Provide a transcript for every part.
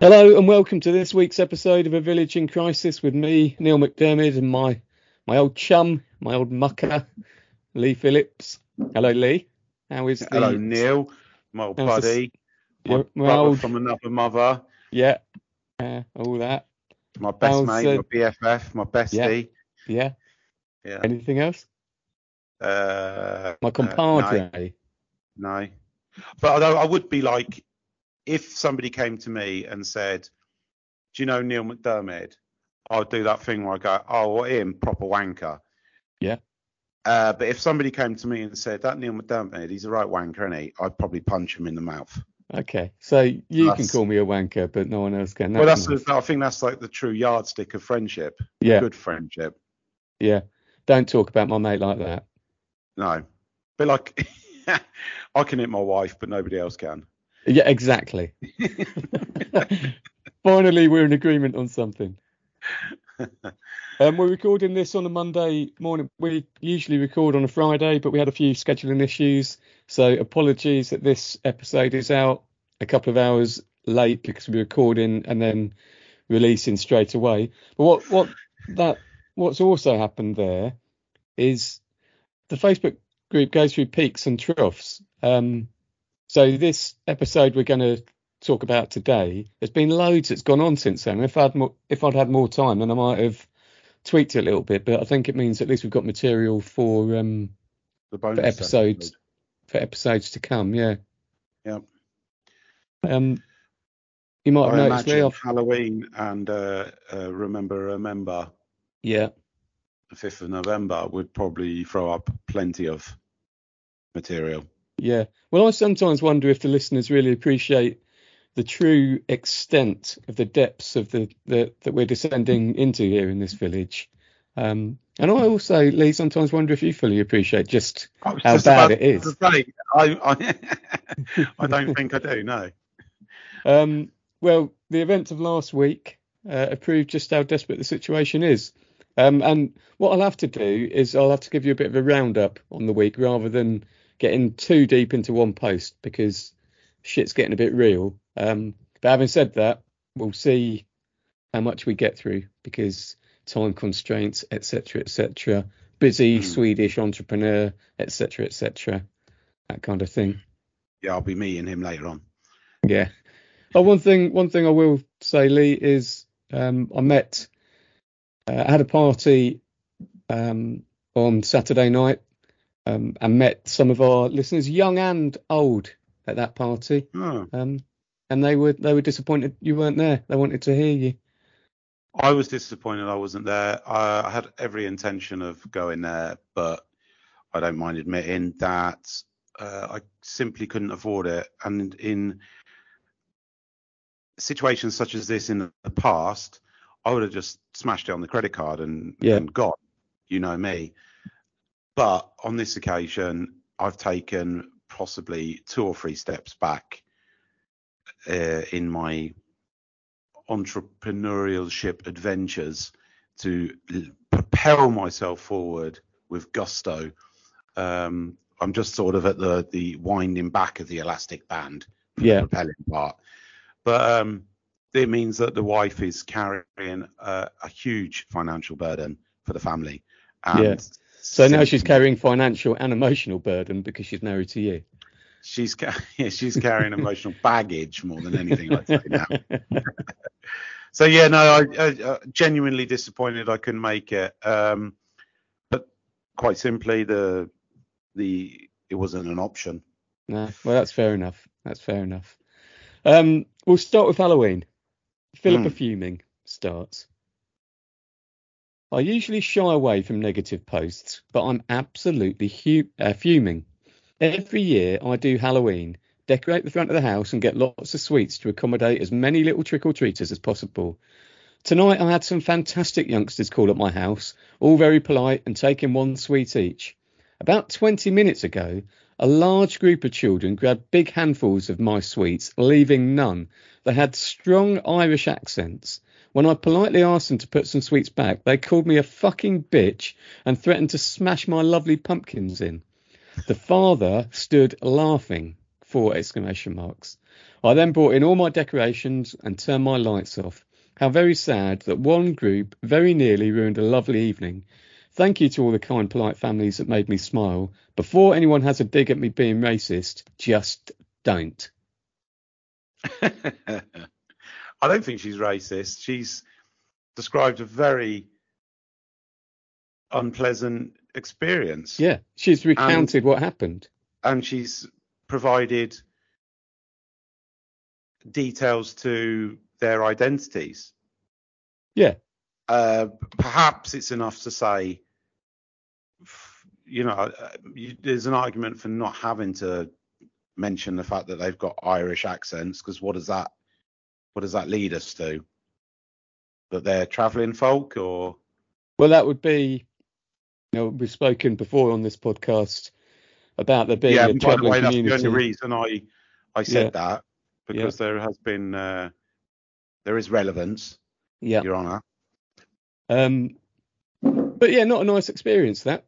Hello and welcome to this week's episode of A Village in Crisis with me, Neil McDermott, and my my old chum, my old mucker, Lee Phillips. Hello, Lee. How is the Hello, Neil, my old How's the- buddy, my my old- from another mother, Yeah, uh, all that. my best How's, mate, uh, my BFF, my bestie. Yeah. Yeah. Anything else? Uh, My uh, compadre. no, no. But although I would be like, if somebody came to me and said, "Do you know Neil McDermott?" I'll do that thing where I go, "Oh, what him? Proper wanker." Yeah. Uh, but if somebody came to me and said, "That Neil McDermott, he's a right wanker, isn't he?" I'd probably punch him in the mouth. Okay, so you can call me a wanker, but no one else can. well, that's nice. the, I think that's like the true yardstick of friendship. yeah, Good friendship. yeah. Don't talk about my mate like that. No, but like I can hit my wife, but nobody else can. Yeah, exactly. Finally, we're in agreement on something. Um, we're recording this on a Monday morning. We usually record on a Friday, but we had a few scheduling issues. So apologies that this episode is out a couple of hours late because we're recording and then releasing straight away. But what what that what's also happened there is the Facebook group goes through peaks and troughs. Um, so this episode we're going to talk about today, there's been loads that's gone on since then. If I'd more, if I'd had more time, then I might have tweaked it a little bit. But I think it means at least we've got material for um The bonus for episodes episode. for episodes to come. Yeah. Yep. Um, you might have I noticed me off. Halloween and uh, uh, Remember Remember Yeah. the fifth of November would probably throw up plenty of material. Yeah. Well, I sometimes wonder if the listeners really appreciate the true extent of the depths of the, the that we're descending into here in this village. Um, and I also, Lee, sometimes wonder if you fully appreciate just How just bad it is. say, I, I, I don't think I do. No. Um, well, the events of last week uh, have proved just how desperate the situation is. Um, and what I'll have to do is I'll have to give you a bit of a roundup on the week rather than getting too deep into one post because shit's getting a bit real. Um, but having said that, we'll see how much we get through because time constraints, etc., etc. Busy Hmm. Swedish entrepreneur, etc., etc. That kind of thing. Yeah, I'll be meeting him later on. Yeah. Oh, one thing, one thing I will say, Lee, is um, I met, uh, I had a party um, on Saturday night um, and met some of our listeners, young and old, at that party. Oh, Um, and they were they were disappointed you weren't there. They wanted to hear you. I was disappointed I wasn't there. I, I had every intention of going there, but I don't mind admitting that uh, I simply couldn't afford it. And in situations such as this in the past, I would have just smashed it on the credit card and, Yeah. and got, you know me. But on this occasion, I've taken possibly two or three steps back uh, in my entrepreneurship adventures to l- propel myself forward with gusto. Um, I'm just sort of at the the winding back of the elastic band, for Yeah. the propelling part. But um, it means that the wife is carrying a, a huge financial burden for the family. And Yeah. So now she's carrying financial and emotional burden because she's married to you. She's yeah, she's carrying emotional baggage more than anything. I'd say now. So yeah, no, I, I, I genuinely disappointed I couldn't make it. Um, but quite simply, the the it wasn't an option. No, well, that's fair enough. That's fair enough. Um, we'll start with Halloween. Philippa Hmm. Fuming starts. I usually shy away from negative posts, but I'm absolutely hu- uh, fuming. Every year I do Halloween, decorate the front of the house, and get lots of sweets to accommodate as many little trick or treaters as possible. Tonight I had some fantastic youngsters call at my house, all very polite and taking one sweet each. About 20 minutes ago, a large group of children grabbed big handfuls of my sweets, leaving none. They had strong Irish accents. When I politely asked them to put some sweets back, they called me a fucking bitch and threatened to smash my lovely pumpkins in. The father stood laughing. Four exclamation marks. I then brought in all my decorations and turned my lights off. How very sad that one group very nearly ruined a lovely evening. Thank you to all the kind, polite families that made me smile. Before anyone has a dig at me being racist, just don't. I don't think she's racist. She's described a very unpleasant experience. Yeah, she's recounted what happened. And she's provided details to their identities. Yeah. Uh, perhaps it's enough to say, you know, you, there's an argument for not having to mention the fact that they've got Irish accents because what does that what does that lead us to? That they're travelling folk, or well, that would be. You know, we've spoken before on this podcast about there being yeah, a travelling way, community. That's the only reason I I said Yeah. that because there has been uh, there is relevance, Yeah. Your Honour. Um, but yeah, not a nice experience that.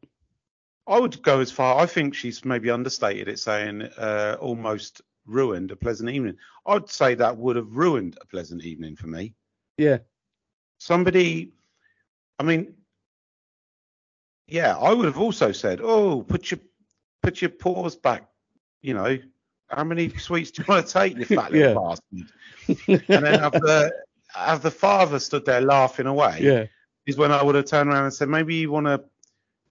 I would go as far. I think she's maybe understated it, saying uh, almost ruined a pleasant evening. I'd say that would have ruined a pleasant evening for me. Yeah. Somebody, I mean, yeah, I would have also said, "Oh, put your put your paws back." You know, how many sweets do you want to take, you fat little bastard? And then have the have the father stood there laughing away. yeah. Is when I would have turned around and said, maybe you want to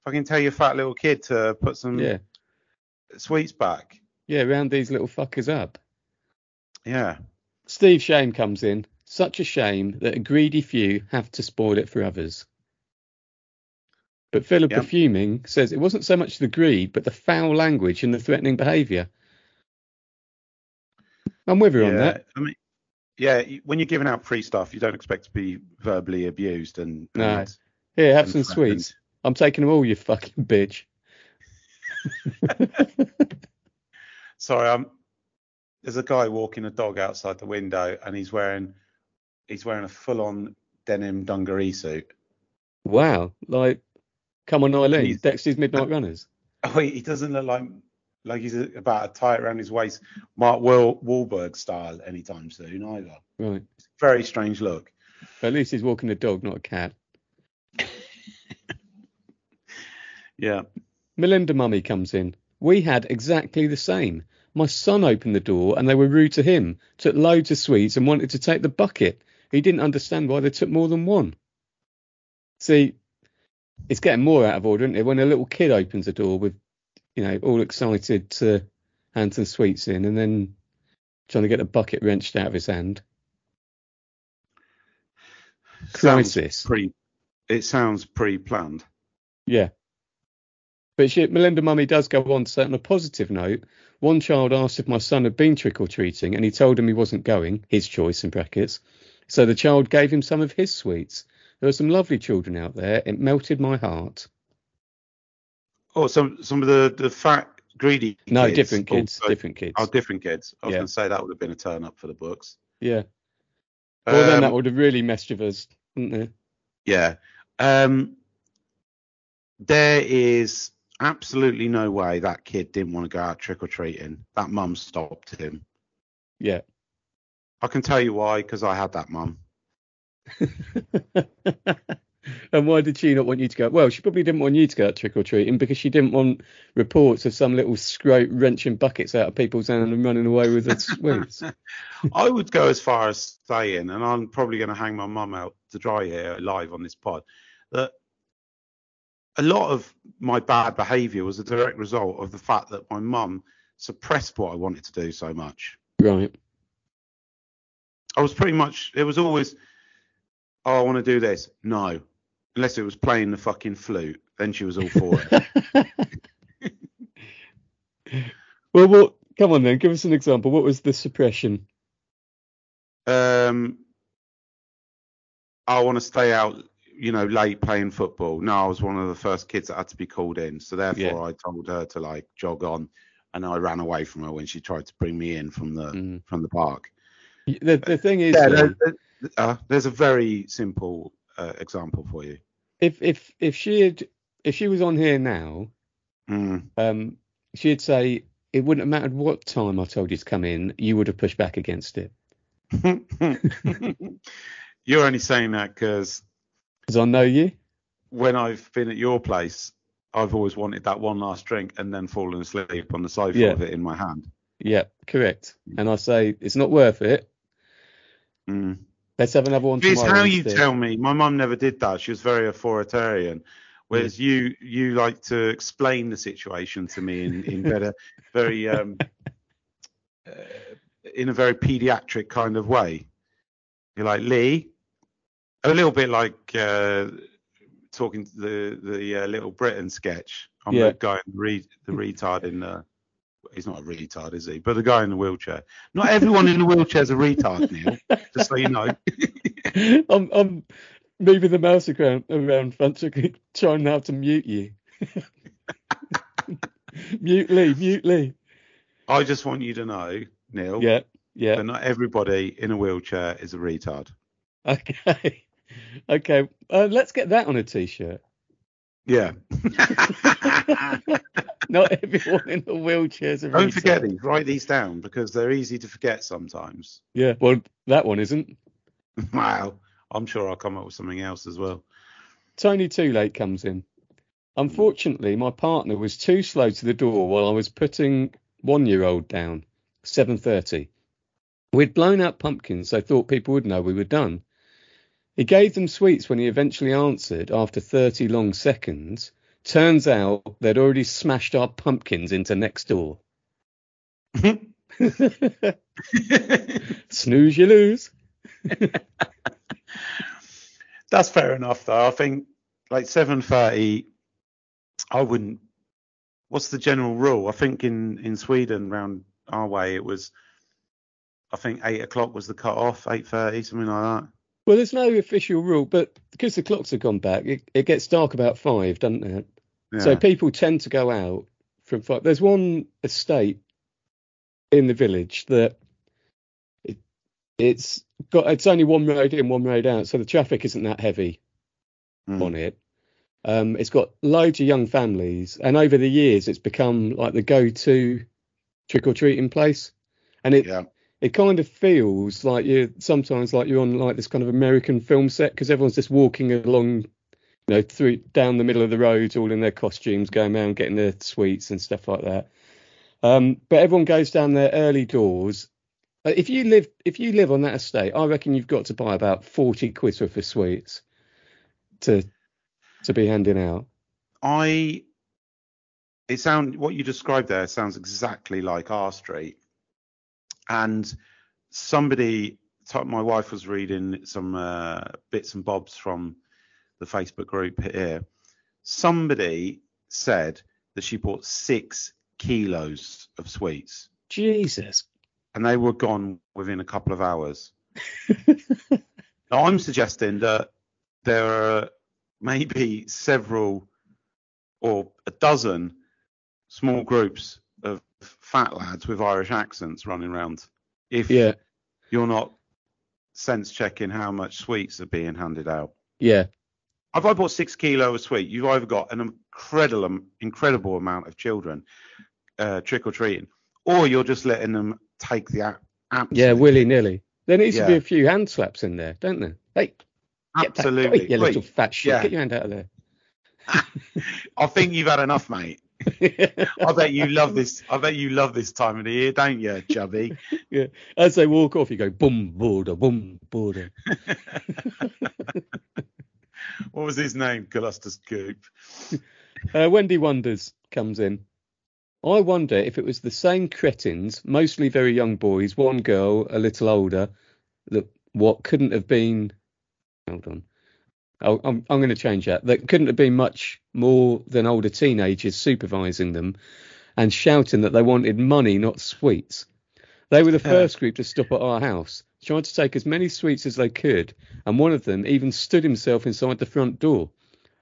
fucking tell your fat little kid to put some Yeah. sweets back. Yeah. Round these little fuckers up. Yeah. Steve Shame comes in. Such a shame that a greedy few have to spoil it for others. But Philip Yeah. Fuming says it wasn't so much the greed, but the foul language and the threatening behaviour. I'm with her on that. I mean, yeah. When you're giving out free stuff, you don't expect to be verbally abused and. No. and Here, have some threatened. sweets. I'm taking them all, you fucking bitch. Sorry, um, there's a guy walking a dog outside the window, and he's wearing he's wearing a full-on denim dungaree suit. Wow. Like, come on, Eileen. Dexys Midnight Runners. Oh, he doesn't look like like he's about to tie it around his waist, Mark Wahl, Wahlberg style, anytime soon either. Right. Very strange look. But at least he's walking a dog, not a cat. Yeah. Melinda Mummy comes in. We had exactly the same. My son opened the door and they were rude to him, took loads of sweets and wanted to take the bucket. He didn't understand why they took more than one. See, it's getting more out of order, isn't it? When a little kid opens the door with, you know, all excited to hand some sweets in and then trying to get the bucket wrenched out of his hand. Sounds Crisis. Pre, it sounds pre-planned. Yeah. But she, Melinda Mummy does go on to say on a positive note, one child asked if my son had been trick or treating and he told him he wasn't going, his choice in brackets. So the child gave him some of his sweets. There are some lovely children out there. It melted my heart. Oh, some some of the the fat greedy. No, kids different kids. also- different kids. Oh, different kids. I was Yeah. going to say that would have been a turn up for the books. yeah. Well, then Um, that would have really messed with us, wouldn't it? Yeah. Um, there is absolutely no way that kid didn't want to go out trick or treating. That mum stopped him. Yeah. I can tell you why, because I had that mum. and why did she not want you to go? Well, she probably didn't want you to go out trick or treating because she didn't want reports of some little scrote wrenching buckets out of people's hand and running away with the sweets. I would go as far as saying, and I'm probably going to hang my mum out to dry here live on this pod, that a lot of my bad behaviour was a direct result of the fact that my mum suppressed what I wanted to do so much. Right. I was pretty much, it was always, oh, I want to do this. No. Unless it was playing the fucking flute. Then she was all for it. well, what? Come on then, give us an example. What was the suppression? um, I want to stay out, you know, late playing football. No, I was one of the first kids that had to be called in. So therefore, Yeah. I told her to like jog on, and I ran away from her when she tried to bring me in from the Mm. from the park. The the thing is, Yeah, though, there- there- uh, there's a very simple uh, example for you. if if if she had if she was on here now, Mm. um, she'd say it wouldn't have mattered what time I told you to come in, you would have pushed back against it You're only saying that because because I know you. when I've been at your place, I've always wanted that one last drink and then fallen asleep on the sofa Yeah. with it in my hand. Yeah, correct. And I say it's not worth it. Mm. Let's have another one It's how you instead. tell me. My mum never did that. She was very authoritarian. Whereas you you like to explain the situation to me in, in better, very um, uh, in a very pediatric kind of way. You're like Lee, a little bit like uh, talking to the the uh, Little Britain sketch. I'm Yeah. the guy, in the, re- the retard in the. He's not a retard, is he? But the guy in the wheelchair. Not everyone in the wheelchair is a retard, Neil. Just so you know. I'm, I'm moving the mouse around, around front, so I can- trying now to mute you. mute Lee, mute Lee. I just want you to know, Neil, Yeah, yeah. that not everybody in a wheelchair is a retard. Okay, okay. Uh, let's get that on a t-shirt. Yeah. Not everyone in the wheelchairs. Don't retard. forget these. Write these down because they're easy to forget sometimes. Yeah, well, that one isn't. Wow. I'm sure I'll come up with something else as well. Tony Too Late comes in. Unfortunately, my partner was too slow to the door while I was putting one-year-old down. 7:30. We'd blown out pumpkins, so thought people would know we were done. He gave them sweets when he eventually answered after 30 long seconds. Turns out they'd already smashed our pumpkins into next door. Snooze, you lose. That's fair enough, though. I think like 7:30. I wouldn't. What's the general rule? I think in in Sweden, round our way, it was. I think eight o'clock was the cut off. 8:30, something like that. Well, there's no official rule, but because the clocks have gone back, it, it gets dark about five, doesn't it? Yeah. So people tend to go out from five. There's one estate in the village that it, it's got it's only one road in, one road out, so the traffic isn't that heavy Mm. on it. Um, it's got loads of young families, and over the years, it's become like the go-to trick or treating place. And it Yeah. It kind of feels like you're sometimes like you're on like this kind of American film set because everyone's just walking along, you know, through down the middle of the road, all in their costumes, going around getting their sweets and stuff like that. Um, but everyone goes down their early doors. Uh, If you live if you live on that estate, I reckon you've got to buy about forty quid worth of sweets to to be handing out. I it sound what you described there sounds exactly like our street. And somebody my wife was reading some uh, bits and bobs from the Facebook group here. Somebody said that she bought six kilos of sweets Jesus. and they were gone within a couple of hours. now I'm suggesting that there are maybe several or a dozen small groups fat lads with Irish accents running around. If Yeah. you're not sense checking how much sweets are being handed out. Yeah. If I bought six kilo of sweet, you've either got an incredible, incredible amount of children uh, trick or treating, or you're just letting them take the app. Yeah, willy nilly. There needs to be a few hand slaps in there, don't there? Hey, get Absolutely. Oi, you little fat shit. yeah. Get your hand out of there. I think you've had enough, mate. I bet you love this. I bet you love this time of the year, don't you, Chubby? As they walk off, you go boom, border, boom, border. what was his name? Colostus Goop. Uh, Wendy Wonders comes in. I wonder if it was the same cretins, mostly very young boys, one girl a little older, that what couldn't have been. Hold on. Oh, I'm, I'm going to change that. That couldn't have been much more than older teenagers supervising them and shouting that they wanted money, not sweets. They were the first group to stop at our house. tried to take as many sweets as they could, and one of them even stood himself inside the front door.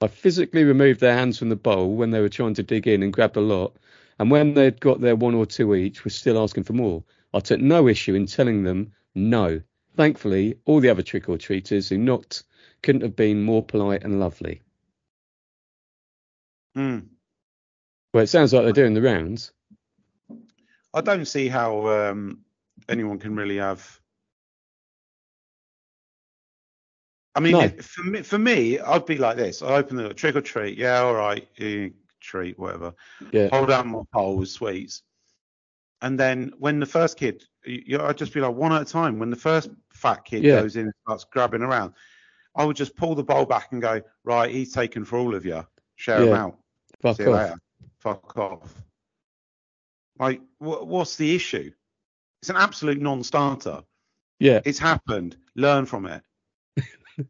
I physically removed their hands from the bowl when they were trying to dig in and grabbed a lot, and when they'd got their one or two each, were still asking for more. I took no issue in telling them no. Thankfully, all the other trick or treaters who knocked couldn't have been more polite and lovely. Hmm. Well, it sounds like they're doing the rounds. I don't see how um, anyone can really have. I mean, No. for me, for me, I'd be like this. I open the door, trick or treat. Yeah, all right, eh, treat, whatever. Yeah. Hold out my pole with sweets. And then when the first kid, you, you- I'd just be like one at a time. When the first fat kid Yeah. goes in and starts grabbing around, I would just pull the bowl back and go, right, he's taken for all of you. Share Yeah. out. Fuck See you off. later. Fuck off. Like, wh- what's the issue? It's an absolute non-starter. Yeah. It's happened. Learn from it.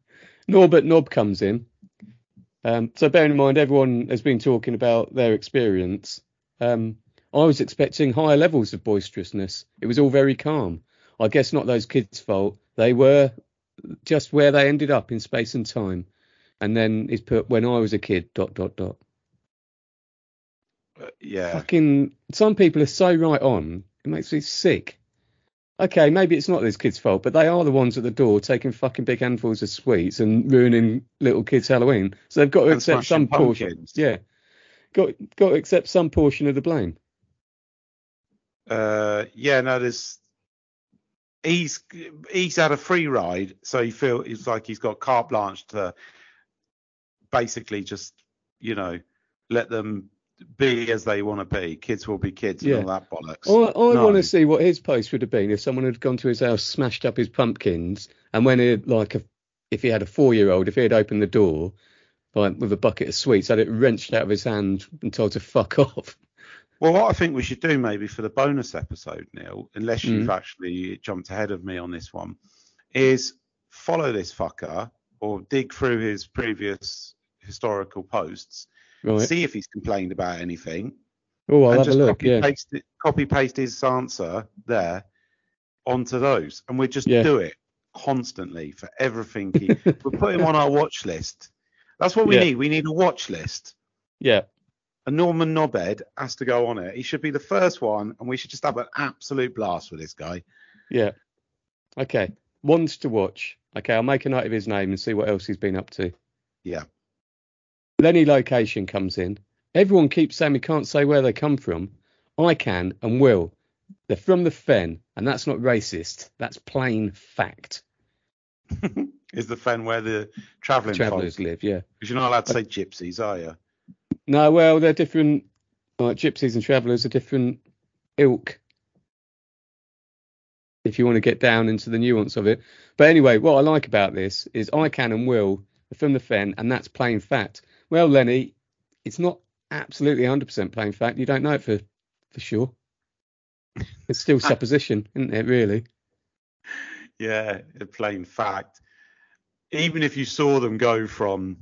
Norbert Knob comes in. Um, so bearing in mind, everyone has been talking about their experience. Um, I was expecting higher levels of boisterousness. It was all very calm. I guess not those kids' fault. They were just where they ended up in space and time. And then he's put when I was a kid. Dot dot dot. Uh, yeah. Fucking some people are so right on. It makes me sick. Okay, maybe it's not this kid's fault, but they are the ones at the door taking fucking big handfuls of sweets and ruining little kids' Halloween. So they've got to And accept some portion. pumpkins. Yeah, got got to accept some portion of the blame. Uh, yeah. No, there's. He's he's had a free ride, so he feel it's like he's got carte blanche to basically just you know let them be as they want to be. Kids will be kids Yeah. and all that bollocks. I, I No. want to see what his post would have been if someone had gone to his house, smashed up his pumpkins, and when he like a, if he had a four-year-old, if he had opened the door like with a bucket of sweets, had it wrenched out of his hand and told to fuck off. Well, what I think we should do maybe for the bonus episode, Neil, unless Mm. you've actually jumped ahead of me on this one, is follow this fucker or dig through his previous historical posts, Right. see if he's complained about anything, Oh, I'll have a just look. copy Yeah. paste it, copy paste his answer there onto those, and we just Yeah. do it constantly for everything. He, we put him on our watch list. That's what we Yeah. need. We need a watch list. Yeah. Norman Knobhead has to go on it. He should be the first one, and we should just have an absolute blast with this guy. Yeah. Okay. Ones to watch. Okay, I'll make a note of his name and see what else he's been up to. Yeah. Lenny Location comes in. Everyone keeps saying we can't say where they come from. I can and will. They're from the Fen, and that's not racist. That's plain fact. Is the fen where the travelling Travellers folk? live, yeah. Because you're not allowed to say gypsies, are you? No, well, they're different. Like gypsies and travellers are different ilk. If you want to get down into the nuance of it. But anyway, what I like about this is I can and will from the Fen, and that's plain fact. Well, Lenny, it's not absolutely 100% plain fact. You don't know it for for sure. It's still supposition, isn't it? Really? Yeah, plain fact. Even if you saw them go from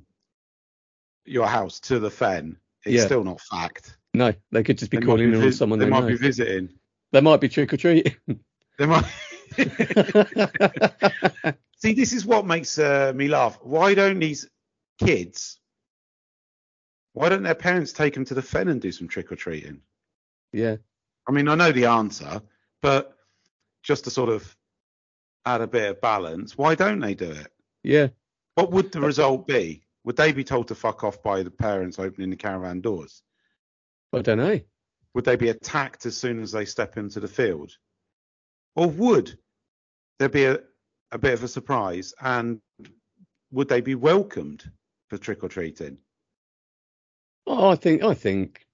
your house to the fen, it's Yeah. still not fact. No, they could just be They calling be in on vis- someone they they, might know. be visiting. They might be trick or treating. They might. See, this is what makes uh, me laugh. Why don't these kids? Why don't their parents take them to the fen and do some trick or treating? yeah. I mean, I know the answer, but just to sort of add a bit of balance, why don't they do it? Yeah. What would the result be? Would they be told to fuck off by the parents opening the caravan doors? I don't know. Would they be attacked as soon as they step into the field? Or would there be a, a bit of a surprise and would they be welcomed for trick or treating? Oh, I think I think.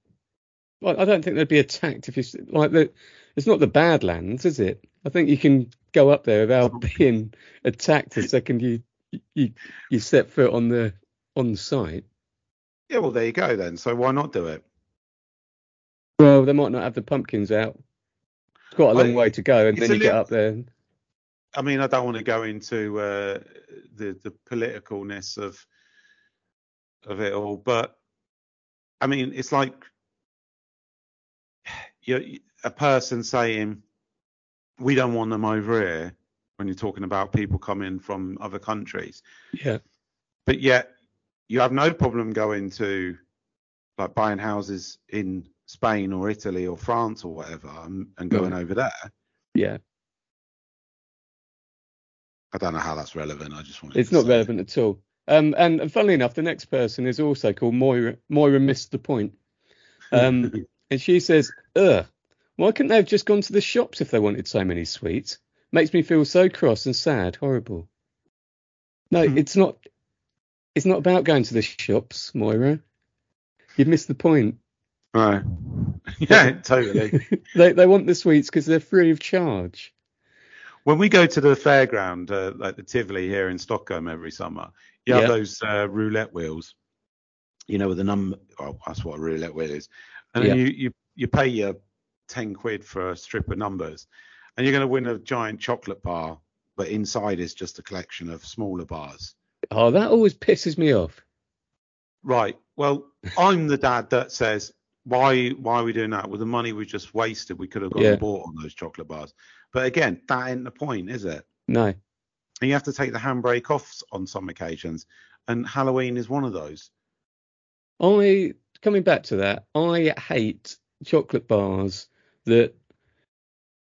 Well, I don't think they'd be attacked if you like the. It's not the Badlands, is it? I think you can go up there without being attacked the second you you you step foot on the on site. Yeah, well, there you go then. So why not do it? Well, they might not have the pumpkins out. It's quite a long I- way to go, and then you get up there. I mean, I don't want to go into uh, the the politicalness of of it all, but I mean, it's like you a person saying, "We don't want them over here," when you're talking about people coming from other countries. Yeah. But yet you have no problem going to like buying houses in Spain or Italy or France or whatever and, and going Right. over there. Yeah. I don't know how that's relevant. I just wanted It's not relevant at all. Um, and, and funnily enough, the next person is also called Moira. Moira missed the point. Um, and she says, "Ugh, why couldn't they have just gone to the shops if they wanted so many sweets? Makes me feel so cross and sad, horrible." No, Hmm. it's not. It's not about going to the shops, Moira. You've missed the point. Right. Yeah, totally. They they want the sweets because they're free of charge. when we go to the fairground, uh, like the Tivoli here in Stockholm every summer, you have Yeah. those uh, roulette wheels. You know, with the number. Oh, that's what a roulette wheel is. And Yeah. you, you you pay your ten quid for a strip of numbers, and you're going to win a giant chocolate bar, but inside is just a collection of smaller bars. Oh, that always pisses me off. Right. Well, I'm the dad that says, why why are we doing that? With the money we just wasted, we could have gone Yeah. and bought on those chocolate bars. But again, that ain't the point, is it? No. And you have to take the handbrake off on some occasions. And Halloween is one of those. I coming back to that, I hate chocolate bars that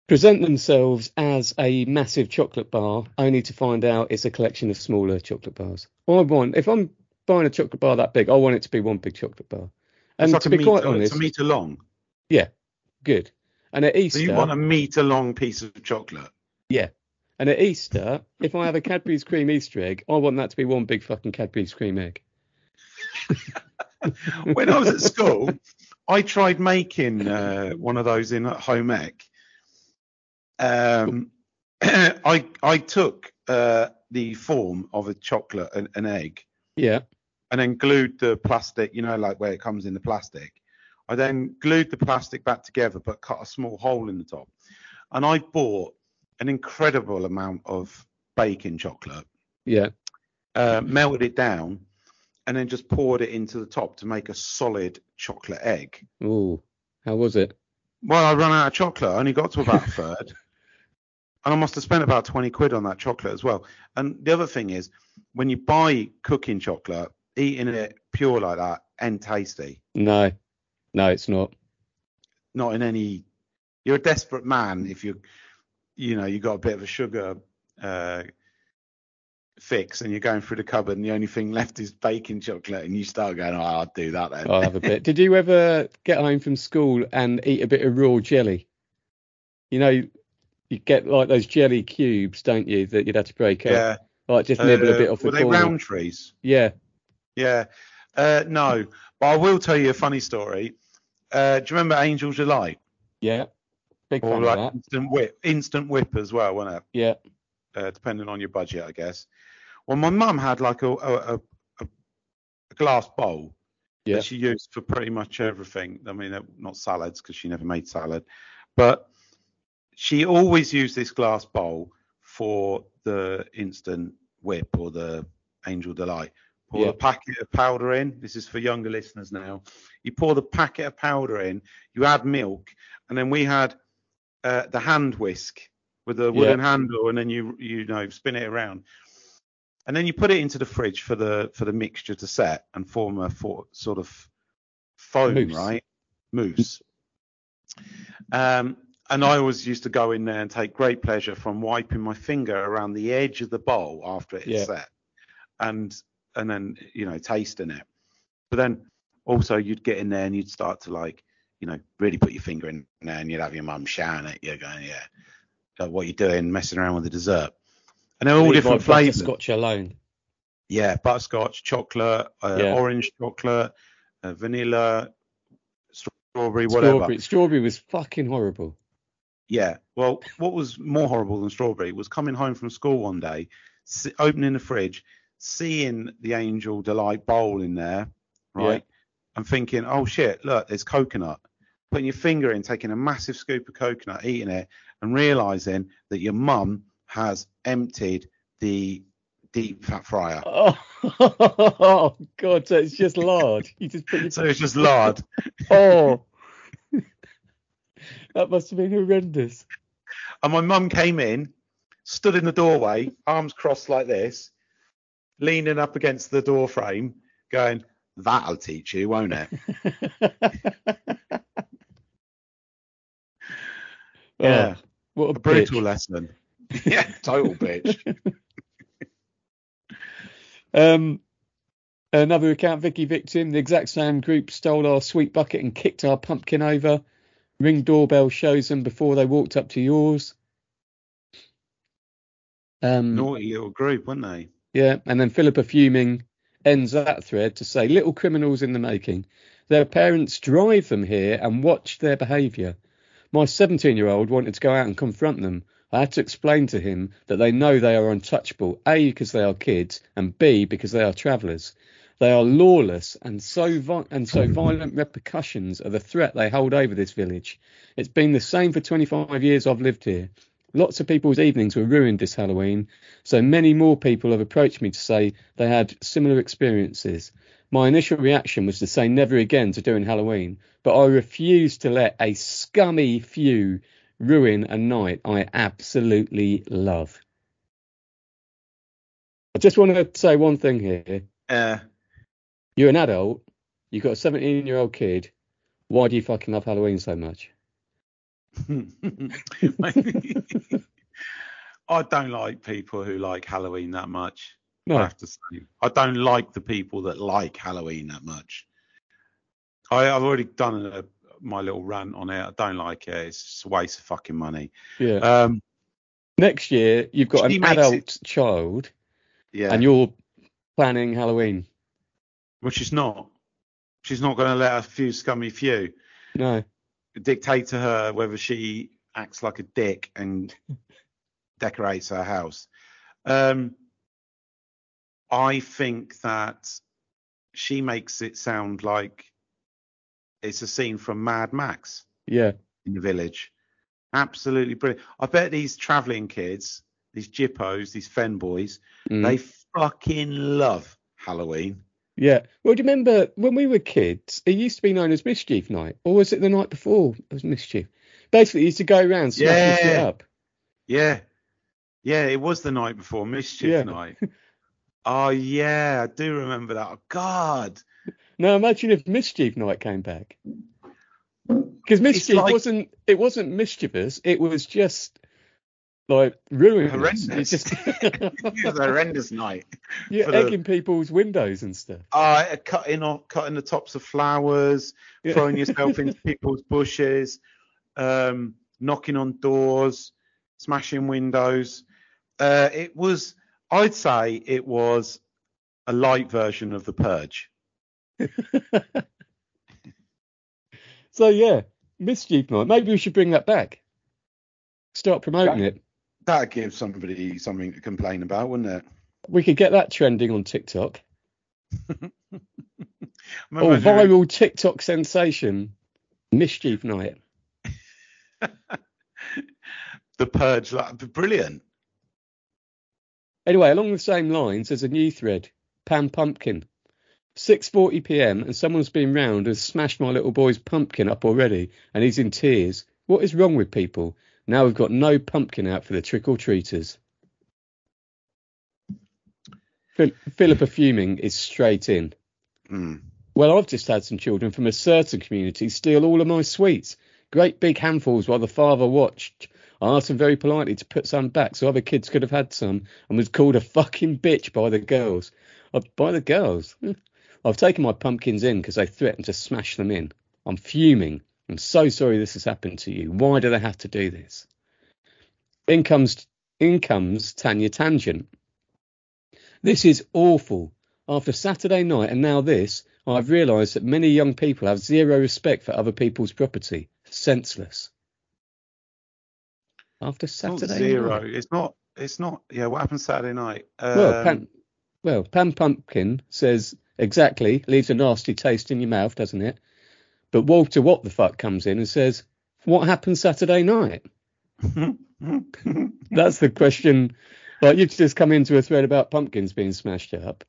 present themselves as a massive chocolate bar only to find out it's a collection of smaller chocolate bars. I want if I'm buying a chocolate bar that big, I want it to be one big chocolate bar. And it's like to a be meter, quite honest, it's a meter long. Yeah, good. And at Easter, So you want a meter long piece of chocolate. yeah. And at Easter, if I have a Cadbury's cream Easter egg, I want that to be one big fucking Cadbury's cream egg. When I was at school, I tried making uh, one of those in at home ec. Um, I I took uh, the form of a chocolate and an egg Yeah. and then glued the plastic, you know, like where it comes in the plastic. I then glued the plastic back together, but cut a small hole in the top. And I bought an incredible amount of baking chocolate, Yeah. uh, melted it down, and then just poured it into the top to make a solid chocolate egg. Ooh. How was it? Well, I ran out of chocolate. I only got to about a third. And I must have spent about 20 quid on that chocolate as well. And the other thing is, when you buy cooking chocolate, eating it pure like that and tasty, No. No, it's not. not in any. You're a desperate man if you, you know, you got a bit of a sugar uh, fix and you're going through the cupboard and the only thing left is baking chocolate and you start going, oh, I'll do that then. I'll have a bit. Did you ever get home from school and eat a bit of raw jelly? You know, you get like those jelly cubes, don't you, that you'd have to break up? yeah. Like just nibble a Uh, bit off the Were they corner. round trees? Yeah. Yeah. Uh, no, but I will tell you a funny story. Uh, do you remember Angel Delight? Yeah. Big Or fan like of that. instant whip, instant whip as well, wasn't it? Yeah. Uh, depending on your budget, I guess. Well, my mum had like a a, a, a glass bowl Yeah. that she used for pretty much everything. I mean, not salads because she never made salad, but she always used this glass bowl for the instant whip or the Angel Delight. Pour Yeah. the packet of powder in. This is for younger listeners now. You pour the packet of powder in. You add milk, and then we had uh, the hand whisk with a wooden handle, and then you you know spin it around, and then you put it into the fridge for the for the mixture to set and form a for, sort of foam, right? Mousse. Um, and I always used to go in there and take great pleasure from wiping my finger around the edge of the bowl after it's Yeah. set, and and then you know tasting it. But then also you'd get in there and you'd start to like you know really put your finger in there and you'd have your mum shouting at you going yeah uh, what you doing messing around with the dessert and they're all different flavors Scotch alone. yeah butterscotch chocolate uh, Yeah. orange chocolate uh, vanilla strawberry whatever Strawberry. Strawberry was fucking horrible. Yeah. Well, what was more horrible than strawberry was coming home from school one day, s opening the fridge, seeing the Angel Delight bowl in there, right, and thinking, oh shit, look, there's coconut. Putting your finger in, taking a massive scoop of coconut, eating it, and realizing that your mum has emptied the deep fat fryer. Oh, oh, God, so it's just lard. You just put your So it's just lard. oh. That must have been horrendous. And my mum came in, stood in the doorway, arms crossed like this, leaning up against the door frame, going, "That'll teach you, won't it?" yeah, Oh, what a, a brutal bitch. lesson. yeah, total bitch. Um, another account, Vicky Victim. The exact same group stole our sweet bucket and kicked our pumpkin over. Ring doorbell shows them before they walked up to yours. Um, Naughty little group, weren't they? Yeah, and then Philippa fuming ends that thread to say little criminals in the making. Their parents drive them here and watch their behaviour. My 17 year old wanted to go out and confront them. I had to explain to him that they know they are untouchable, A, because they are kids, and B, because they are travellers. They are lawless, and so vi- and so violent repercussions are the threat they hold over this village. It's been the same for 25 years I've lived here. Lots of people's evenings were ruined this Halloween, so many more people have approached me to say they had similar experiences. My initial reaction was to say never again to doing Halloween, but I refuse to let a scummy few ruin a night I absolutely love. I just want to say one thing here. Uh, You're an adult, you've got a 17 year old kid. Why do you fucking love Halloween so much? I don't like people who like Halloween that much. No. I have to say, I don't like the people that like Halloween that much. I, I've already done a, my little rant on it. I don't like it. It's just a waste of fucking money. yeah. Um, Next year, you've got an adult it- child yeah, and you're planning Halloween. Well, she's not. She's not going to let a few scummy few No. dictate to her whether she acts like a dick and decorates her house. Um, I think that she makes it sound like it's a scene from Mad Max Yeah. in the village. Absolutely brilliant. I bet these travelling kids, these jippos, these fen boys, Mm. they fucking love Halloween. Yeah. Well, do you remember when we were kids, it used to be known as Mischief Night, or was it the night before it was Mischief? Basically, you used to go around smashing shit Yeah. up. Yeah. Yeah, it was the night before Mischief Yeah. Night. oh, yeah, I do remember that. Oh, God. Now imagine if Mischief Night came back. Because Mischief like- wasn't it wasn't mischievous, it was just like ruinous. Horrendous. It's just it was a horrendous night. you're for the- egging people's windows and stuff. Uh, cutting off, cutting the tops of flowers, Yeah. throwing yourself into people's bushes, um, knocking on doors, smashing windows. Uh, it was, I'd say, it was a light version of the Purge. So yeah, Mischief Night. Maybe we should bring that back. Start promoting it. That'd give somebody something to complain about, wouldn't it? We could get that trending on TikTok. Oh, Imagine- viral TikTok sensation. Mischief Night. the Purge, that'd be brilliant. Anyway, along the same lines, there's a new thread. Pam Pumpkin. 6:40 p.m. and someone's been round and smashed my little boy's pumpkin up already, and he's in tears. What is wrong with people? Now we've got no pumpkin out for the trick or treaters. Phil- Philippa fuming is straight in. Mm. Well, I've just had some children from a certain community steal all of my sweets. Great big handfuls while the father watched. I asked him very politely to put some back so other kids could have had some and was called a fucking bitch by the girls. Uh, by the girls? Hmm. I've taken my pumpkins in because they threatened to smash them in. I'm fuming. I'm so sorry this has happened to you. Why do they have to do this? In comes, in comes Tanya Tangent. This is awful. After Saturday night and now this, I've realised that many young people have zero respect for other people's property. Senseless. After It's Saturday zero. night. It's not. It's not. Yeah, what happened Saturday night? Well, Um, Pam, well, Pam Pumpkin says exactly, leaves a nasty taste in your mouth, doesn't it? But Walter What the fuck comes in and says, What happened Saturday night? That's the question. Like you've just come into a thread about pumpkins being smashed up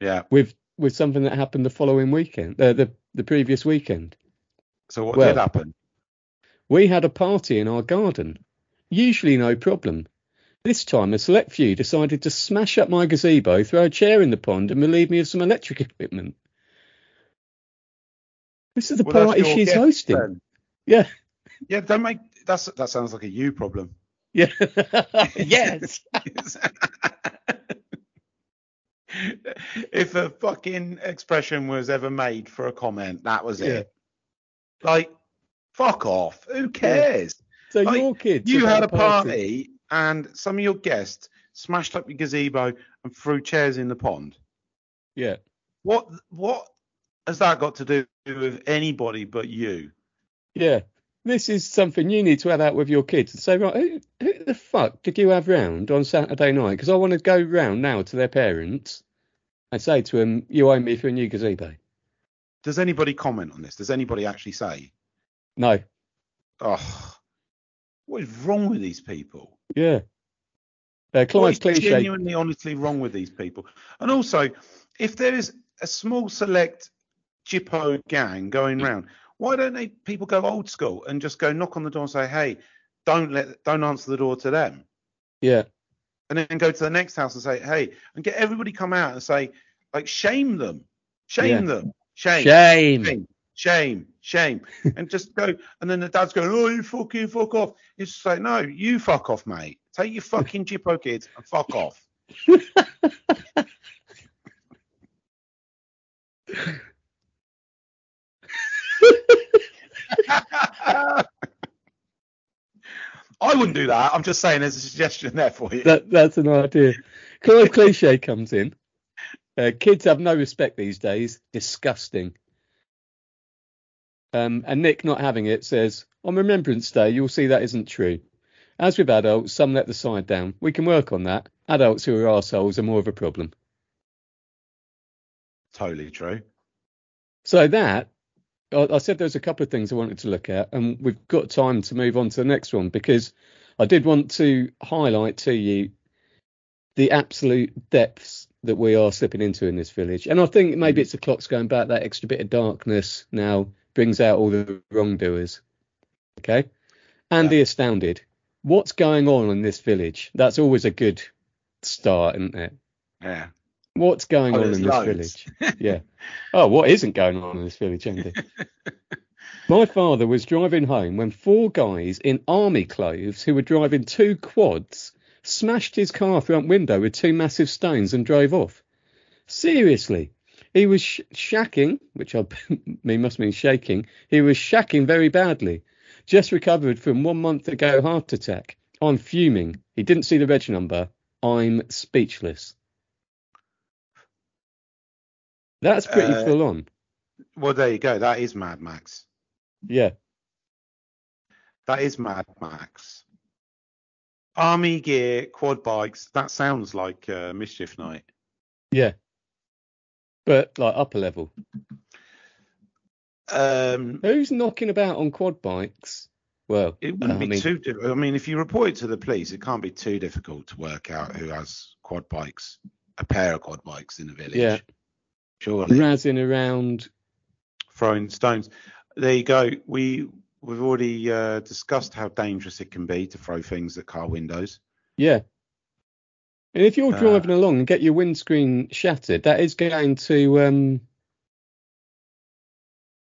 yeah. with with something that happened the following weekend, uh, the the previous weekend. So what Well- did happen? We had a party in our garden. Usually no problem. This time, a select few decided to smash up my gazebo, throw a chair in the pond, and relieve me of some electric equipment. This is the Well, party she's guest hosting. then. Yeah. Yeah, don't make that's that sounds like a you problem. Yeah. yes. if a fucking expression was ever made for a comment, that was Yeah. it. Like, fuck off. Who cares? So Like, your kids. You had a party and some of your guests smashed up your gazebo and threw chairs in the pond. Yeah. What what has that got to do with anybody but you? Yeah. This is something you need to have out with your kids and say, right, who, who the fuck did you have round on Saturday night? Because I want to go round now to their parents and say to them, you owe me for a new gazebo. Does anybody comment on this? Does anybody actually say, No. "Oh, what is wrong with these people?" Yeah. Uh, What is cliche. genuinely, honestly wrong with these people? And also, if there is a small select Jippo gang going mm. round, why don't they people go old school and just go knock on the door and say, "Hey, don't let, don't answer the door to them," Yeah. and then go to the next house and say, "Hey," and get everybody come out and say, like, shame them, shame them, shame, Shame. shame, shame, shame, and just go. And then the dad's going, "Oh, you fucking fuck off." It's just like, no, you fuck off, mate. Take your fucking Jippo kids and fuck off. I wouldn't do that. I'm just saying there's a suggestion there for you. That, that's an idea. Clive cliche comes in. Uh, kids have no respect these days. Disgusting. Um, and Nick not having it says, on Remembrance Day, you'll see that isn't true. As with adults, some let the side down. We can work on that. Adults who are arseholes are more of a problem. totally true. So that, I, I said there's a couple of things I wanted to look at, and we've got time to move on to the next one because I did want to highlight to you the absolute depths that we are slipping into in this village. And I think maybe mm. it's the clocks going back, that extra bit of darkness now brings out all the wrongdoers. Okay. And the astounded. What's going on in this village? That's always a good start, isn't it? Yeah. What's going Oh, on in this village? yeah. Oh, what isn't going on in this village, Andy? My father was driving home when four guys in army clothes who were driving two quads smashed his car front window with two massive stones and drove off. Seriously. He was sh- shacking, which I mean must mean shaking. He was shacking very badly. Just recovered from one month ago heart attack. I'm fuming. He didn't see the reg number. I'm speechless. That's pretty Uh, full on. Well, there you go. That is Mad Max. Yeah. That is Mad Max. Army gear, quad bikes. That sounds like uh, Mischief Night. Yeah. But like upper level. Um, Who's knocking about on quad bikes? Well, it wouldn't I be mean, too. Di- I mean, if you report it to the police, it can't be too difficult to work out who has quad bikes, a pair of quad bikes in the village. Yeah. Surely. razzing around. throwing stones. There you go. We we've already uh, discussed how dangerous it can be to throw things at car windows. Yeah. And if you're Uh, driving along and get your windscreen shattered, that is going to um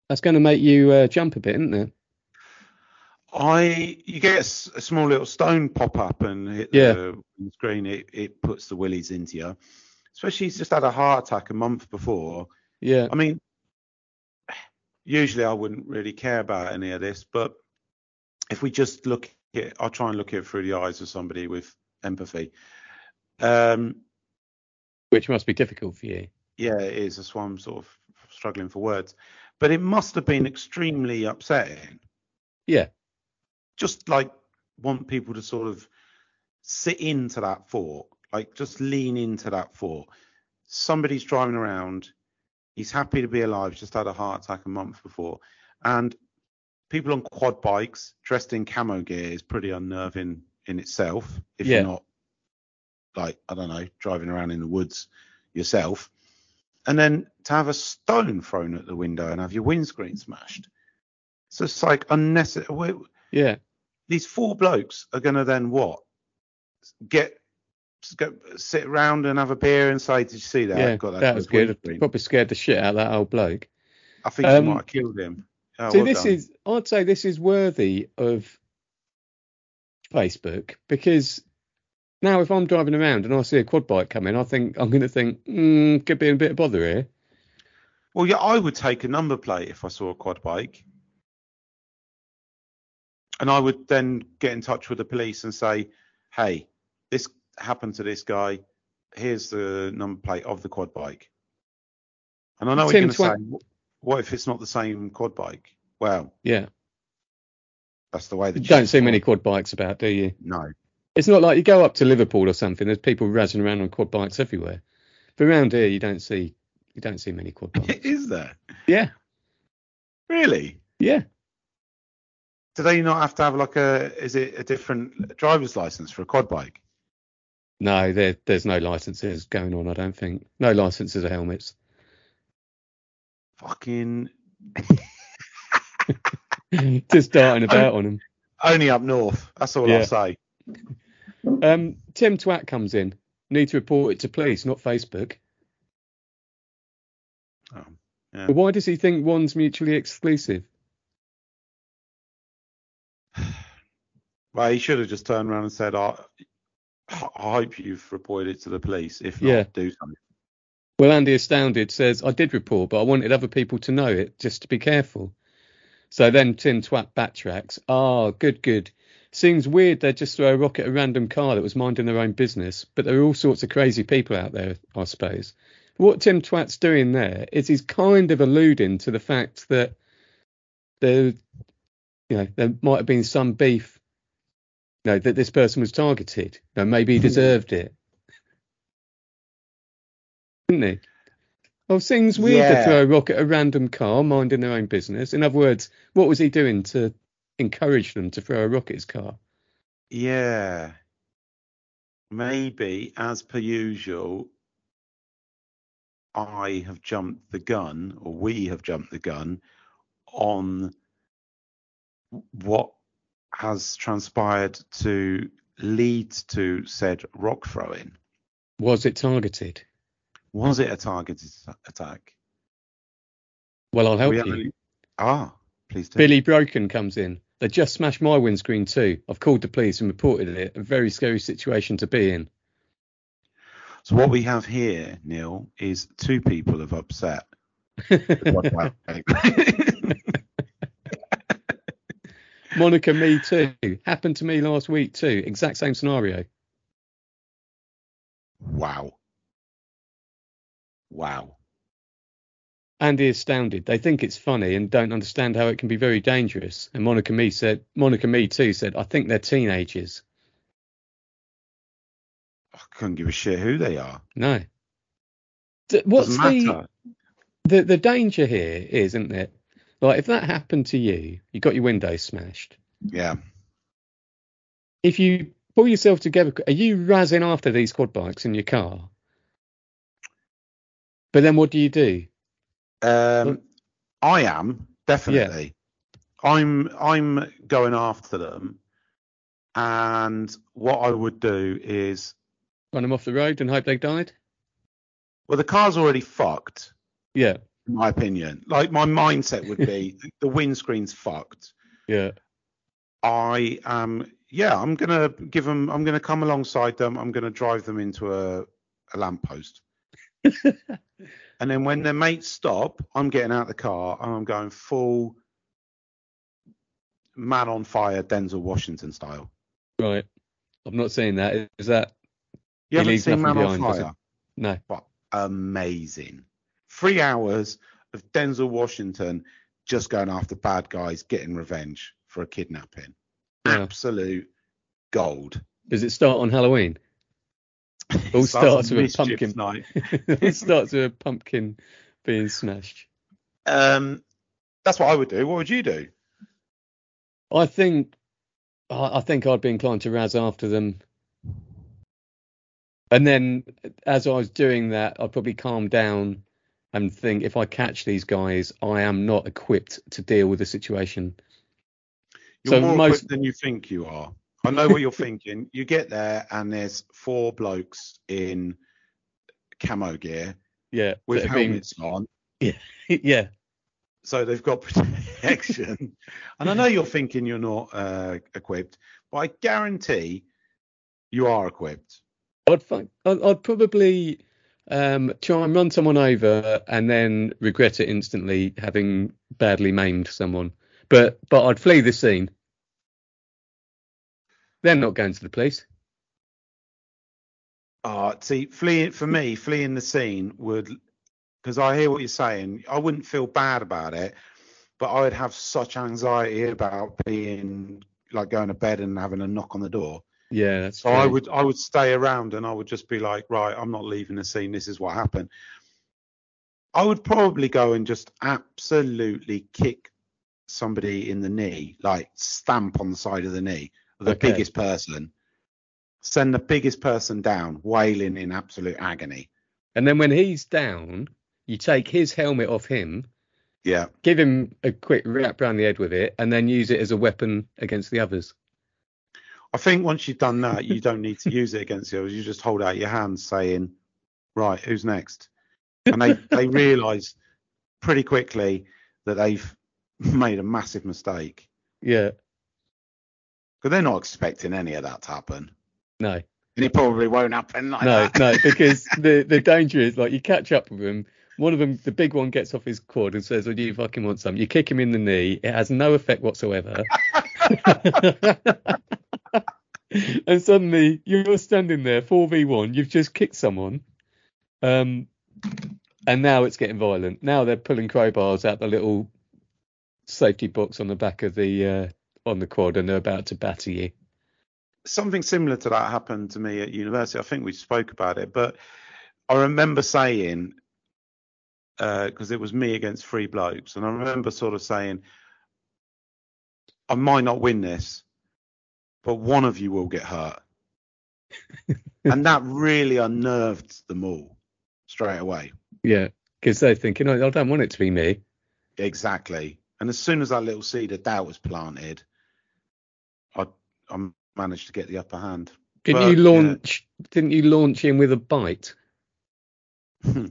that's going to make you uh, jump a bit, isn't it? I you get a, s- a small little stone pop up and hit Yeah. the screen. It it puts the willies into you. Especially he's just had a heart attack a month before. Yeah. I mean, usually I wouldn't really care about any of this, but if we just look at, I'll try and look at it through the eyes of somebody with empathy. Um, Which must be difficult for you. yeah, it is. That's why I'm sort of struggling for words. But it must have been extremely upsetting. Yeah. Just like want people to sort of sit into that thought, like just lean into that thought. Somebody's driving around. He's happy to be alive. Just had a heart attack a month before, and people on quad bikes dressed in camo gear is pretty unnerving in itself. If Yeah. you're not like I don't know driving around in the woods yourself, and then to have a stone thrown at the window and have your windscreen smashed. So it's like unnecessary. Yeah. These four blokes are going to then what? get go sit around and have a beer and say, "Did you see that? yeah, I've got that, that was good. Probably scared the shit out of that old bloke. I think Um, might have killed him. Oh, See, well this done. is, I'd say this is worthy of Facebook because now if I'm driving around and I see a quad bike coming, I think I'm going to think, mm, could be a bit of bother here. Well, yeah, I would take a number plate if I saw a quad bike. And I would then get in touch with the police and say, hey, happened to this guy. Here's the number plate of the quad bike. And I know what you're going to say, what if it's not the same quad bike? Well, Yeah. that's the way that You don't see many quad bikes about, do you? No. It's not like you go up to Liverpool or something. There's people razzing around on quad bikes everywhere. But around here, you don't see you don't see many quad bikes. Is there? yeah, Really? yeah. Do they not have to have like a, is it a different driver's license for a quad bike? No, there there's no licenses going on. I don't think no licenses or helmets. Fucking Just darting about on them. only up north. That's all Yeah. I'll say. Um, Tim Twat comes in. Need to report it to police, not Facebook. Oh, yeah. Why does he think one's mutually exclusive? Well, he should have just turned around and said, I, I hope you've reported it to the police. If not, Yeah. do something. Well, Andy Astounded says, I did report, but I wanted other people to know it, just to be careful. So then Tim Twat backtracks. Ah, good, good. Seems weird they'd just throw a rock at a random car that was minding their own business, but there are all sorts of crazy people out there, I suppose. What Tim Twat's doing there is he's kind of alluding to the fact that there, you know, there might have been some beef, know, that this person was targeted. You know, maybe he deserved it. Didn't he? Oh, seems weird to throw a rock at a random car minding their own business. In other words, what was he doing to encourage them to throw a rock at his car? Yeah. Maybe, as per usual, I have jumped the gun, or we have jumped the gun on what has transpired to lead to said rock throwing. Was it targeted? Was it a targeted attack? Well, I'll help We you. Ah, please do. Billy Broken comes in. They just smashed my windscreen too. I've called the police and reported it. A very scary situation to be in. So what we have here, Neil, is two people have upset. Monica, me too. Happened to me last week too. Exact same scenario. wow. Wow. Andy astounded. They think it's funny and don't understand how it can be very dangerous. And Monica me said, Monica me too said, I think they're teenagers. I couldn't give a shit who they are. No. D- What's the, the the danger here is, isn't it? Like if that happened to you, you got your windows smashed. Yeah. If you pull yourself together, are you razzing after these quad bikes in your car? But then what do you do? Um, I am definitely. Yeah. I'm I'm going after them, and what I would do is, Run them off the road and hope they died? well, the car's already fucked, Yeah, in my opinion. Like my mindset would be, the windscreen's fucked. yeah. I am, yeah, I'm gonna give them. I'm gonna come alongside them. I'm gonna drive them into a a lamppost. and then when their mates stop, I'm getting out the car and I'm going full man on fire, Denzel Washington style. Right. I'm not saying that. Is that You haven't seen Man on behind, does Fire? no? But amazing. Three hours of Denzel Washington just going after bad guys, getting revenge for a kidnapping. Yeah. Absolute gold. Does it start on Halloween? All starts with a pumpkin. Night. it starts with a pumpkin being smashed. Um, that's what I would do. What would you do? I think I I think I'd be inclined to razz after them. And then as I was doing that, I'd probably calm down and think if I catch these guys, I am not equipped to deal with the situation. You're So more most- equipped than you think you are. I know what you're thinking. You get there and there's four blokes in camo gear Yeah. with have been- helmets on. yeah. Yeah. So they've got protection. and I know you're thinking you're not uh, equipped, but I guarantee you are equipped. I'd I'd, I'd probably um, try and run someone over and then regret it instantly, having badly maimed someone. But but I'd flee the scene. They're not going to the police. Uh, see, fleeing for me, fleeing the scene would, because I hear what you're saying. I wouldn't feel bad about it, but I would have such anxiety about being like going to bed and having a knock on the door. Yeah, that's So I would I would stay around and I would just be like, right, I'm not leaving the scene. This is what happened. I would probably go and just absolutely kick somebody in the knee, like stamp on the side of the knee, the Okay. biggest person. Send the biggest person down, wailing in absolute agony. And then when he's down, you take his helmet off him, Yeah. give him a quick rap round the head with it, and then use it as a weapon against the others. I think once you've done that, you don't need to use it against the others. You just hold out your hands saying, right, who's next? And they, they realise pretty quickly that they've made a massive mistake. Yeah. Because they're not expecting any of that to happen. No. And it probably won't happen like No, that. no, because the the danger is like you catch up with them. One of them, the big one, gets off his quad and says, "Oh, do you fucking want some?" You kick him in the knee. It has no effect whatsoever. and suddenly you're standing there, four v one. You've just kicked someone, um, and now it's getting violent. Now they're pulling crowbars out the little safety box on the back of the uh, on the quad, and they're about to batter you. Something similar to that happened to me at university. I think we spoke about it, but I remember saying, because it was me against three blokes, and I remember sort of saying, I might not win this, but one of you will get hurt. and that really unnerved them all straight away. Yeah, because they're thinking, oh, I don't want it to be me. Exactly. And as soon as that little seed of doubt was planted, I, I managed to get the upper hand. Didn't But, you yeah. launch? Didn't you launch in with a bite? Hmm.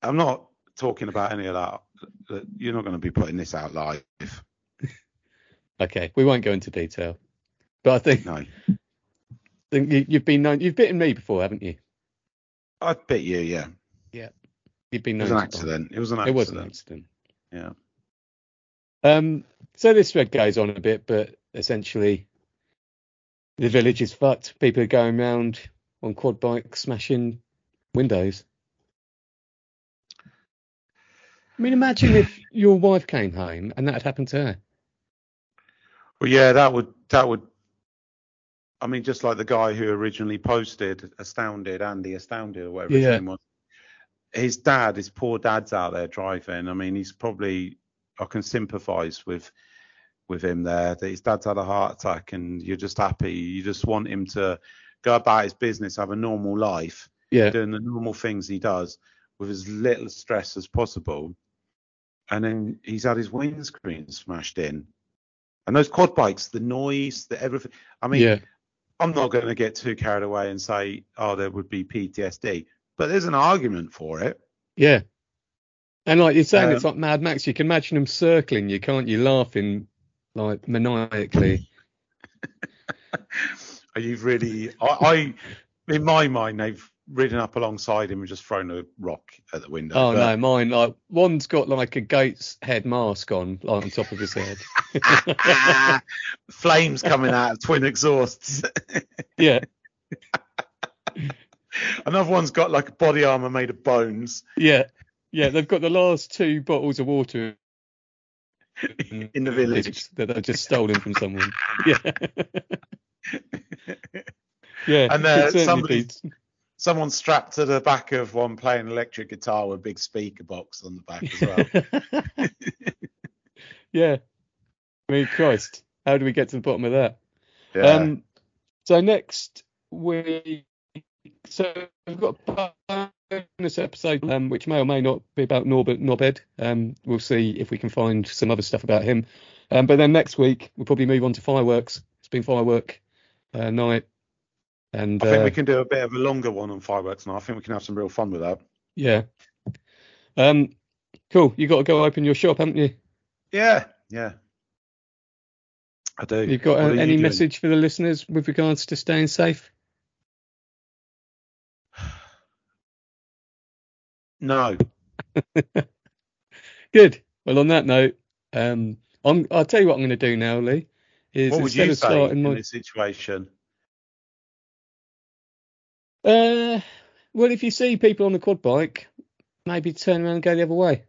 I'm not talking about any of that You're not going to be putting this out live. Okay, we won't go into detail, but I think, No. think you, you've been known. You've bitten me before, haven't you? I bet you, yeah. You've been It was an accident. It was an accident. It was an accident. Yeah. Um. So this thread goes on a bit, but essentially, the village is fucked. People are going round on quad bikes, smashing windows. I mean, imagine if your wife came home and that had happened to her. Well, yeah, that would that would. I mean, just like the guy who originally posted "Astounded," Andy Astounded, or whatever his name was. His dad, his poor dad's out there driving. I mean, he's probably. I can sympathise with with him there. That his dad's had a heart attack, and you're just happy. You just want him to go about his business, have a normal life, Yeah. doing the normal things he does with as little stress as possible. And then he's had his windscreen smashed in. And those quad bikes, the noise, the everything. I mean, yeah. I'm not going to get too carried away and say, oh, there would be PTSD, but there's an argument for it. Yeah. And like you're saying, it's Um, like Mad Max. You can imagine them circling you, can't you? Laughing like maniacally. Are You've really, I, I, in my mind, they've ridden up alongside him and just thrown a rock at the window. oh but- no, mine like one's got like a Gates head mask on, like on top of his head. Flames coming out of twin exhausts. yeah, Another one's got like a body armor made of bones yeah, yeah. They've got the last two bottles of water in the village. that they've just stolen from someone. Yeah. yeah. And, uh, could certainly somebody's- be- Someone strapped to the back of one playing electric guitar with a big speaker box on the back as well. yeah. I mean, Christ, how do we get to the bottom of that? Yeah. Um, so next we so we've got a bonus episode um, which may or may not be about Norbert Nobed. Um, we'll see if we can find some other stuff about him. Um, but then next week we'll probably move on to fireworks. It's been firework uh, night, and I think uh, we can do a bit of a longer one on fireworks now. I think we can have some real fun with that. yeah. Um, cool. You got to go open your shop, haven't you? Yeah, yeah. I do. Got uh, you any doing? message for the listeners with regards to staying safe? No. Good. Well, on that note, um, I'm, I'll tell you what I'm going to do now, Lee. Is What would you say starting in my, this situation? Uh, well, if you see people on the quad bike, maybe turn around and go the other way.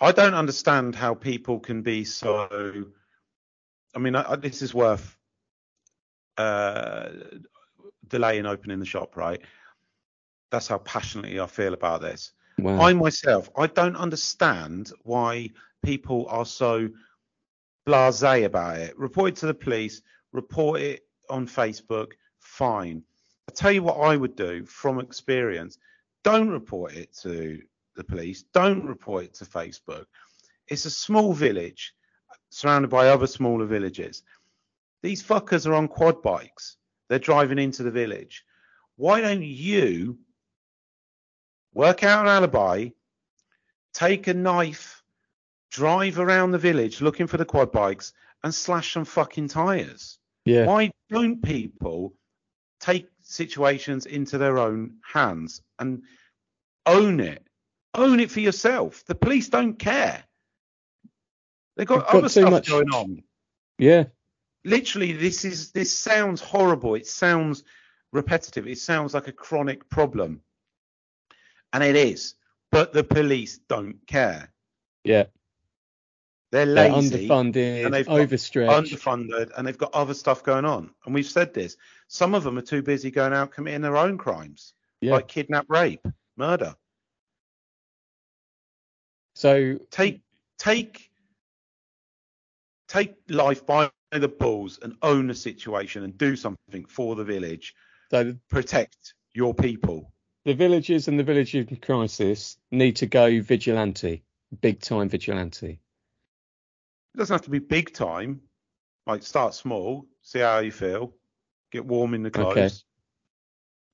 I don't understand how people can be so. I mean, I, I- this is worth uh, delaying opening the shop, right? That's how passionately I feel about this. Wow. I myself, I don't understand why people are so blasé about it. Report it to the police, report it on Facebook, fine. I tell you what I would do from experience. Don't report it to the police. Don't report it to Facebook. It's a small village surrounded by other smaller villages. These fuckers are on quad bikes. They're driving into the village. Why don't you work out an alibi, take a knife, drive around the village looking for the quad bikes, and slash some fucking tires? Yeah. Why don't people take situations into their own hands and own it? Own it for yourself. The police don't care. They've got, got other stuff much- going on. Yeah. Literally, this is this sounds horrible. It sounds repetitive. It sounds like a chronic problem, and it is. But the police don't care. Yeah. They're They're underfunded, and they've overstretched. underfunded and they've got other stuff going on. And we've said this. Some of them are too busy going out committing their own crimes, yeah. like kidnap, rape, murder. so Take take take life by the balls and own the situation and do something for the village. so Protect your people. the villages and the village in crisis need to go vigilante, big time vigilante. It doesn't have to be big time. Like start small, see how you feel, get warm in the clothes, Okay.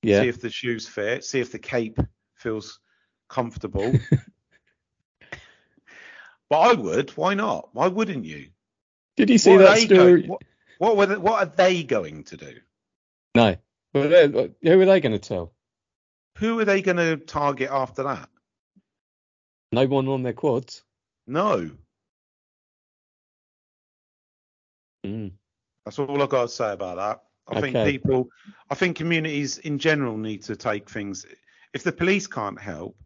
Yeah. see if the shoes fit, see if the cape feels comfortable. but I would. Why not? Why wouldn't you? Did you see What that story? going- what, what, were they- what are they going to do? No. Who are they going to tell? Who are they going to target after that? No one on their quads. No. Mm. That's all I've got to say about that. I think people, I think communities in general need to take things. If the police can't help,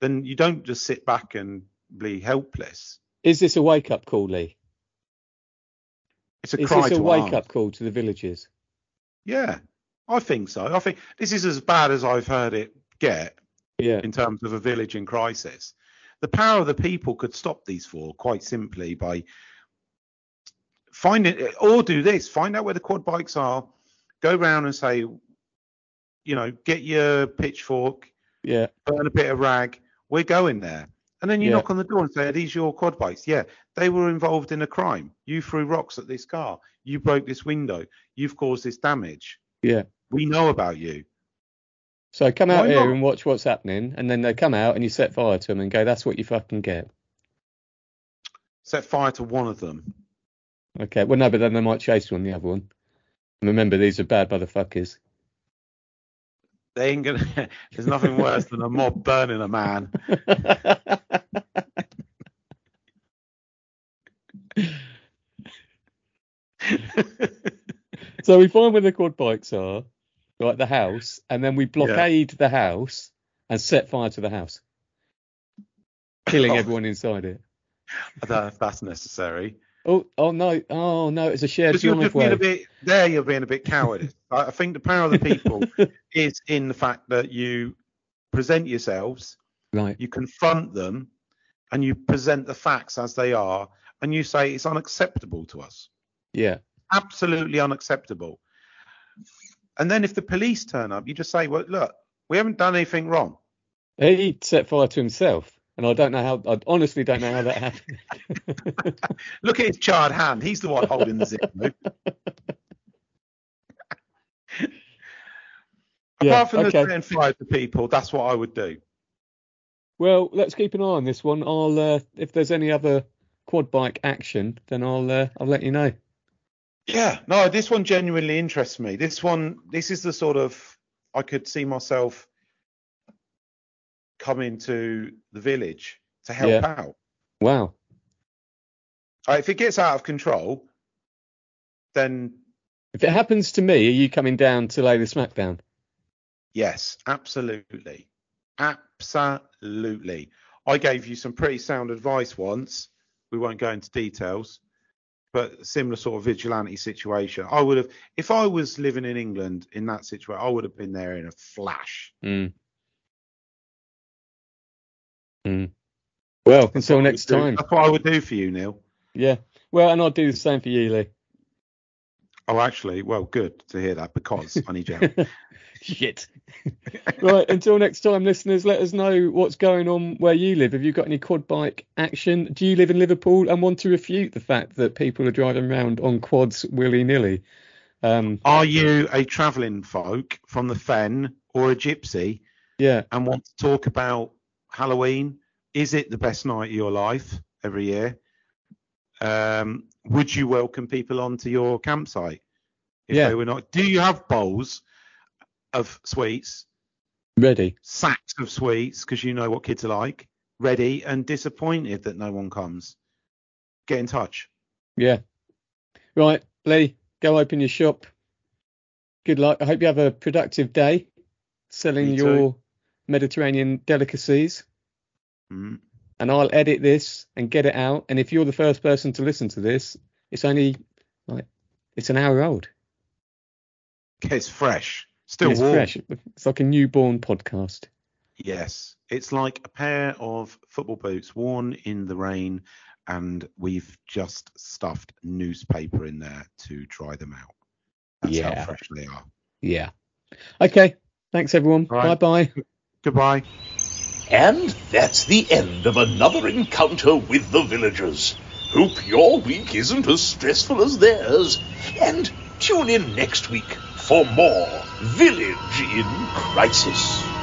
then you don't just sit back and be helpless. Is this a wake up call, Lee? It's a Is cry this a wake arms. up call to the villagers? Yeah, I think so. I think this is as bad as I've heard it get Yeah. in terms of a village in crisis. The power of the people could stop these four quite simply by find it or do this find out where the quad bikes are go round and say you know get your pitchfork Yeah. burn a bit of rag we're going there and then you Yeah. knock on the door and say are these your quad bikes yeah they were involved in a crime you threw rocks at this car you broke this window you've caused this damage Yeah. we know about you So come out Why here not? and watch what's happening, and then they come out and you set fire to them and go, "That's what you fucking get." set fire to one of them Okay. Well, no, but then they might chase you on the other one. And remember, these are bad motherfuckers. they ain't gonna there's nothing worse than a mob burning a man so we find where the quad bikes are, like the house, and then we blockade the house and set fire to the house, killing Oh. everyone inside it. I don't know if that's necessary. Oh, oh no, oh no, it's a shared you're just being a bit there. You're being a bit cowardice. I I think the power of the people is in the fact that you present yourselves, Right. you confront them, and you present the facts as they are, and you say it's unacceptable to us, Yeah. absolutely unacceptable. And then if the police turn up, you just say, well, look, we haven't done anything wrong. He set fire to himself. And I don't know how. I honestly don't know how that happened. Look at his charred hand. He's the one holding the Zippo. Yeah, Apart from okay. the setting fire to people, that's what I would do. Well, let's keep an eye on this one. I'll uh, if there's any other quad bike action, then I'll uh, I'll let you know. Yeah, no, this one genuinely interests me. This one, this is the sort of I could see myself coming into the village to help Yeah. out. Wow. Uh, if it gets out of control, then If it happens to me, are you coming down to lay the smackdown? yes, absolutely, absolutely. I gave you some pretty sound advice once. We won't go into details, but similar sort of vigilante situation. I would have, if I was living in England in that situation, I would have been there in a flash. Mm. Mm. Well, until next do- time. That's what I would do for you, Neil. Yeah. Well, and I'll do the same for you, Lee. Oh, actually, well, good to hear that because I need your help. Shit. right. Until next time, listeners, let us know what's going on where you live. Have you got any quad bike action? Do you live in Liverpool and want to refute the fact that people are driving around on quads willy nilly? Um, Are you a travelling folk from the Fen or a gypsy yeah. and want to talk about Halloween? Is it the best night of your life every year? Um, would you welcome people onto your campsite if Yeah. they were not? Do you have bowls of sweets, Ready. sacks of sweets, because you know what kids are like, ready and disappointed that no one comes? Get in touch. Yeah. Right, Lee, go open your shop. Good luck. I hope you have a productive day selling your too. Mediterranean delicacies. Mm. And I'll edit this and get it out. And if you're the first person to listen to this, it's only like it's an hour old. It's fresh, still it's warm. fresh. It's like a newborn podcast. Yes, it's like a pair of football boots worn in the rain, and we've just stuffed newspaper in there to dry them out. That's Yeah. how fresh they are. Yeah. Okay. Thanks everyone. Right. Bye bye. Goodbye. And that's the end of another encounter with the villagers. Hope your week isn't as stressful as theirs. And tune in next week for more Village in Crisis.